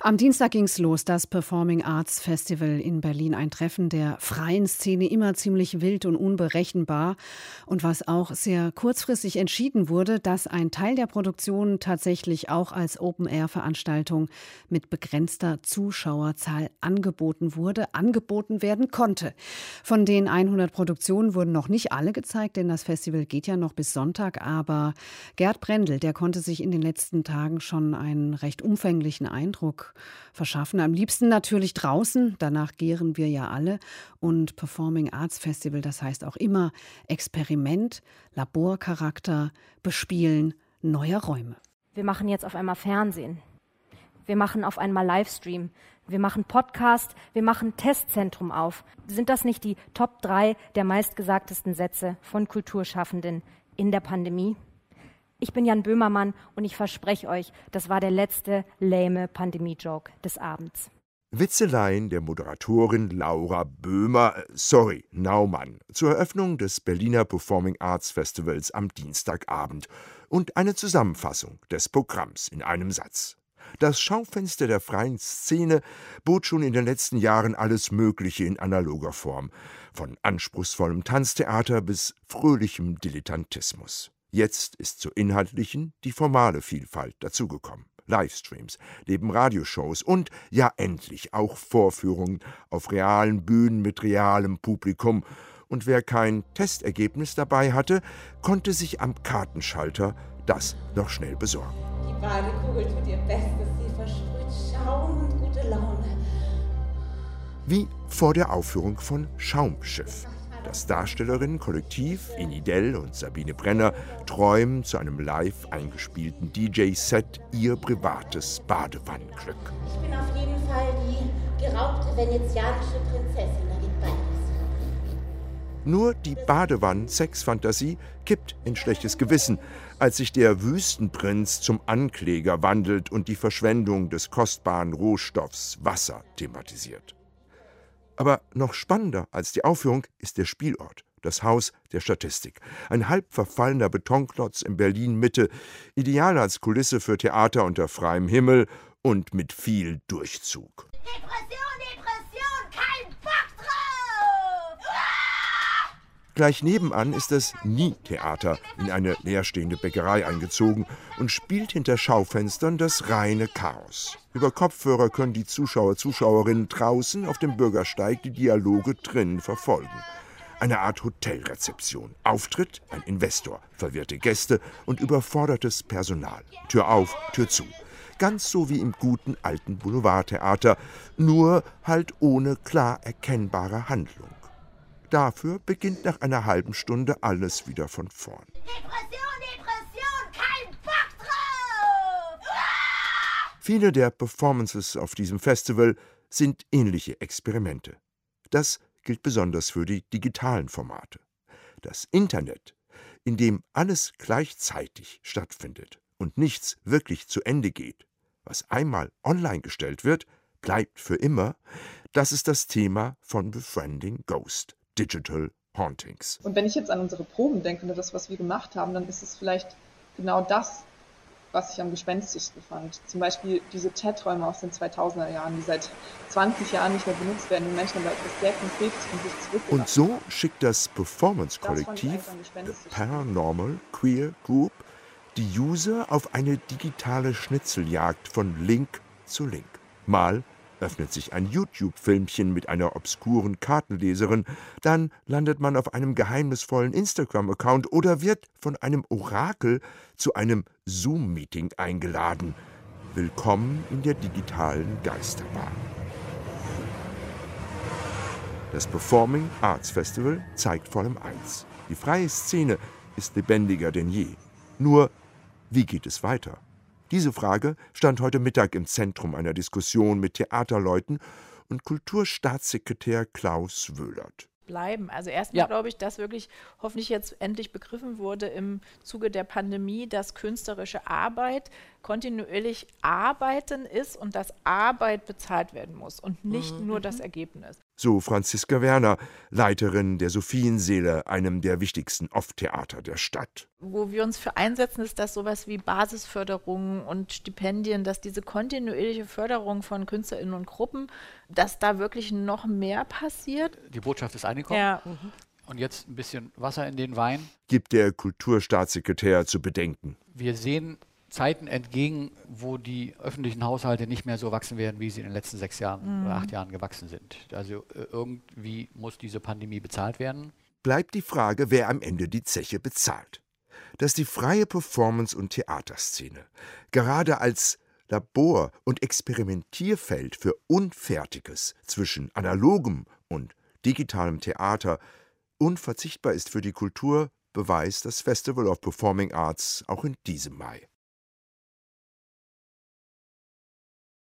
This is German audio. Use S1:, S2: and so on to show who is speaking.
S1: am Dienstag ging es los, das Performing Arts Festival in Berlin. Ein Treffen der freien Szene, immer ziemlich wild und unberechenbar. Und was auch sehr kurzfristig entschieden wurde, dass ein Teil der Produktion tatsächlich auch als Open-Air-Veranstaltung mit begrenzter Zuschauerzahl angeboten wurde, angeboten werden konnte. Von den 100 Produktionen wurden noch nicht alle gezeigt, denn das Festival geht ja noch bis Sonntag. Aber Gerd Brendel, der konnte sich in den letzten Tagen schon einen recht umfänglichen Eindruck verschaffen. Am liebsten natürlich draußen, danach gären wir ja alle. Und Performing Arts Festival, das heißt auch immer Experiment, Laborcharakter, Bespielen neuer Räume.
S2: Wir machen jetzt auf einmal Fernsehen. Wir machen auf einmal Livestream. Wir machen Podcast. Wir machen Testzentrum auf. Sind das nicht die Top 3 der meistgesagtesten Sätze von Kulturschaffenden in der Pandemie? Ich bin Jan Böhmermann und ich verspreche euch, das war der letzte lame Pandemie-Joke des Abends.
S3: Witzeleien der Moderatorin Laura Böhmer, äh, sorry, Naumann, zur Eröffnung des Berliner Performing Arts Festivals am Dienstagabend und eine Zusammenfassung des Programms in einem Satz. Das Schaufenster der freien Szene bot schon in den letzten Jahren alles Mögliche in analoger Form, von anspruchsvollem Tanztheater bis fröhlichem Dilettantismus. Jetzt ist zur inhaltlichen die formale Vielfalt dazugekommen. Livestreams, neben Radioshows und ja endlich auch Vorführungen auf realen Bühnen mit realem Publikum. Und wer kein Testergebnis dabei hatte, konnte sich am Kartenschalter das noch schnell besorgen.
S4: Die Badekugel tut ihr Bestes, sie versprüht Schaum und gute Laune.
S3: Wie vor der Aufführung von Schaumschiff. Das Darstellerinnen-Kollektiv Inidel und Sabine Brenner träumen zu einem live eingespielten DJ-Set ihr privates Badewannenglück.
S4: Ich bin auf jeden Fall die geraubte venezianische Prinzessin, da geht beides.
S3: Nur die Badewannen-Sexfantasie kippt in schlechtes Gewissen, als sich der Wüstenprinz zum Ankläger wandelt und die Verschwendung des kostbaren Rohstoffs Wasser thematisiert. Aber noch spannender als die Aufführung ist der Spielort, das Haus der Statistik. Ein halb verfallener Betonklotz in Berlin Mitte, ideal als Kulisse für Theater unter freiem Himmel und mit viel Durchzug.
S4: Depression, kein Bock drauf!
S3: Gleich nebenan ist das Nie-Theater in eine leerstehende Bäckerei eingezogen und spielt hinter Schaufenstern das reine Chaos. Über Kopfhörer können die Zuschauer, Zuschauerinnen draußen auf dem Bürgersteig die Dialoge drinnen verfolgen. Eine Art Hotelrezeption. Auftritt ein Investor, verwirrte Gäste und überfordertes Personal. Tür auf, Tür zu. Ganz so wie im guten alten Boulevardtheater, nur halt ohne klar erkennbare Handlung. Dafür beginnt nach einer halben Stunde alles wieder von vorn.
S4: Depression, Depression, kein Bock drauf!
S3: Viele der Performances auf diesem Festival sind ähnliche Experimente. Das gilt besonders für die digitalen Formate. Das Internet, in dem alles gleichzeitig stattfindet und nichts wirklich zu Ende geht, was einmal online gestellt wird, bleibt für immer, das ist das Thema von Befriending Ghost, Digital Hauntings.
S5: Und wenn ich jetzt an unsere Proben denke und das, was wir gemacht haben, dann ist es vielleicht genau das, was ich am gespenstischsten fand. Zum Beispiel diese Chaträume aus den 2000er Jahren, die seit 20 Jahren nicht mehr benutzt werden, die Menschen aber etwas sehr Konkretes von sich zurückgelassen
S3: Und so schickt das Performance-Kollektiv The Paranormal Queer Group die User auf eine digitale Schnitzeljagd von Link zu Link. Mal öffnet sich ein YouTube-Filmchen mit einer obskuren Kartenleserin, dann landet man auf einem geheimnisvollen Instagram-Account oder wird von einem Orakel zu einem Zoom-Meeting eingeladen. Willkommen in der digitalen Geisterbahn. Das Performing Arts Festival zeigt vor allem eins. Die freie Szene ist lebendiger denn je. Nur, wie geht es weiter? Diese Frage stand heute Mittag im Zentrum einer Diskussion mit Theaterleuten und Kulturstaatssekretär Klaus Wöhlert
S6: bleiben. Also erstmal ja. glaube ich, dass wirklich hoffentlich jetzt endlich begriffen wurde im Zuge der Pandemie, dass künstlerische Arbeit kontinuierlich Arbeiten ist und dass Arbeit bezahlt werden muss und nicht mhm. nur das Ergebnis.
S3: So Franziska Werner, Leiterin der Sophienseele, einem der wichtigsten Off-Theater der Stadt.
S6: Wo wir uns für einsetzen, ist, dass sowas wie Basisförderung und Stipendien, dass diese kontinuierliche Förderung von KünstlerInnen und Gruppen, dass da wirklich noch mehr passiert.
S7: Die Botschaft ist angekommen. Ja. Mhm. Und jetzt ein bisschen Wasser in den Wein.
S3: Gibt der Kulturstaatssekretär zu bedenken.
S7: Wir sehen Zeiten entgegen, wo die öffentlichen Haushalte nicht mehr so wachsen werden, wie sie in den letzten sechs Jahren mhm. oder acht Jahren gewachsen sind. Also äh, irgendwie muss diese Pandemie bezahlt werden.
S3: Bleibt die Frage, wer am Ende die Zeche bezahlt. Dass die freie Performance- und Theaterszene gerade als Labor- und Experimentierfeld für Unfertiges zwischen analogem und digitalem Theater unverzichtbar ist für die Kultur, beweist das Festival of Performing Arts auch in diesem Mai.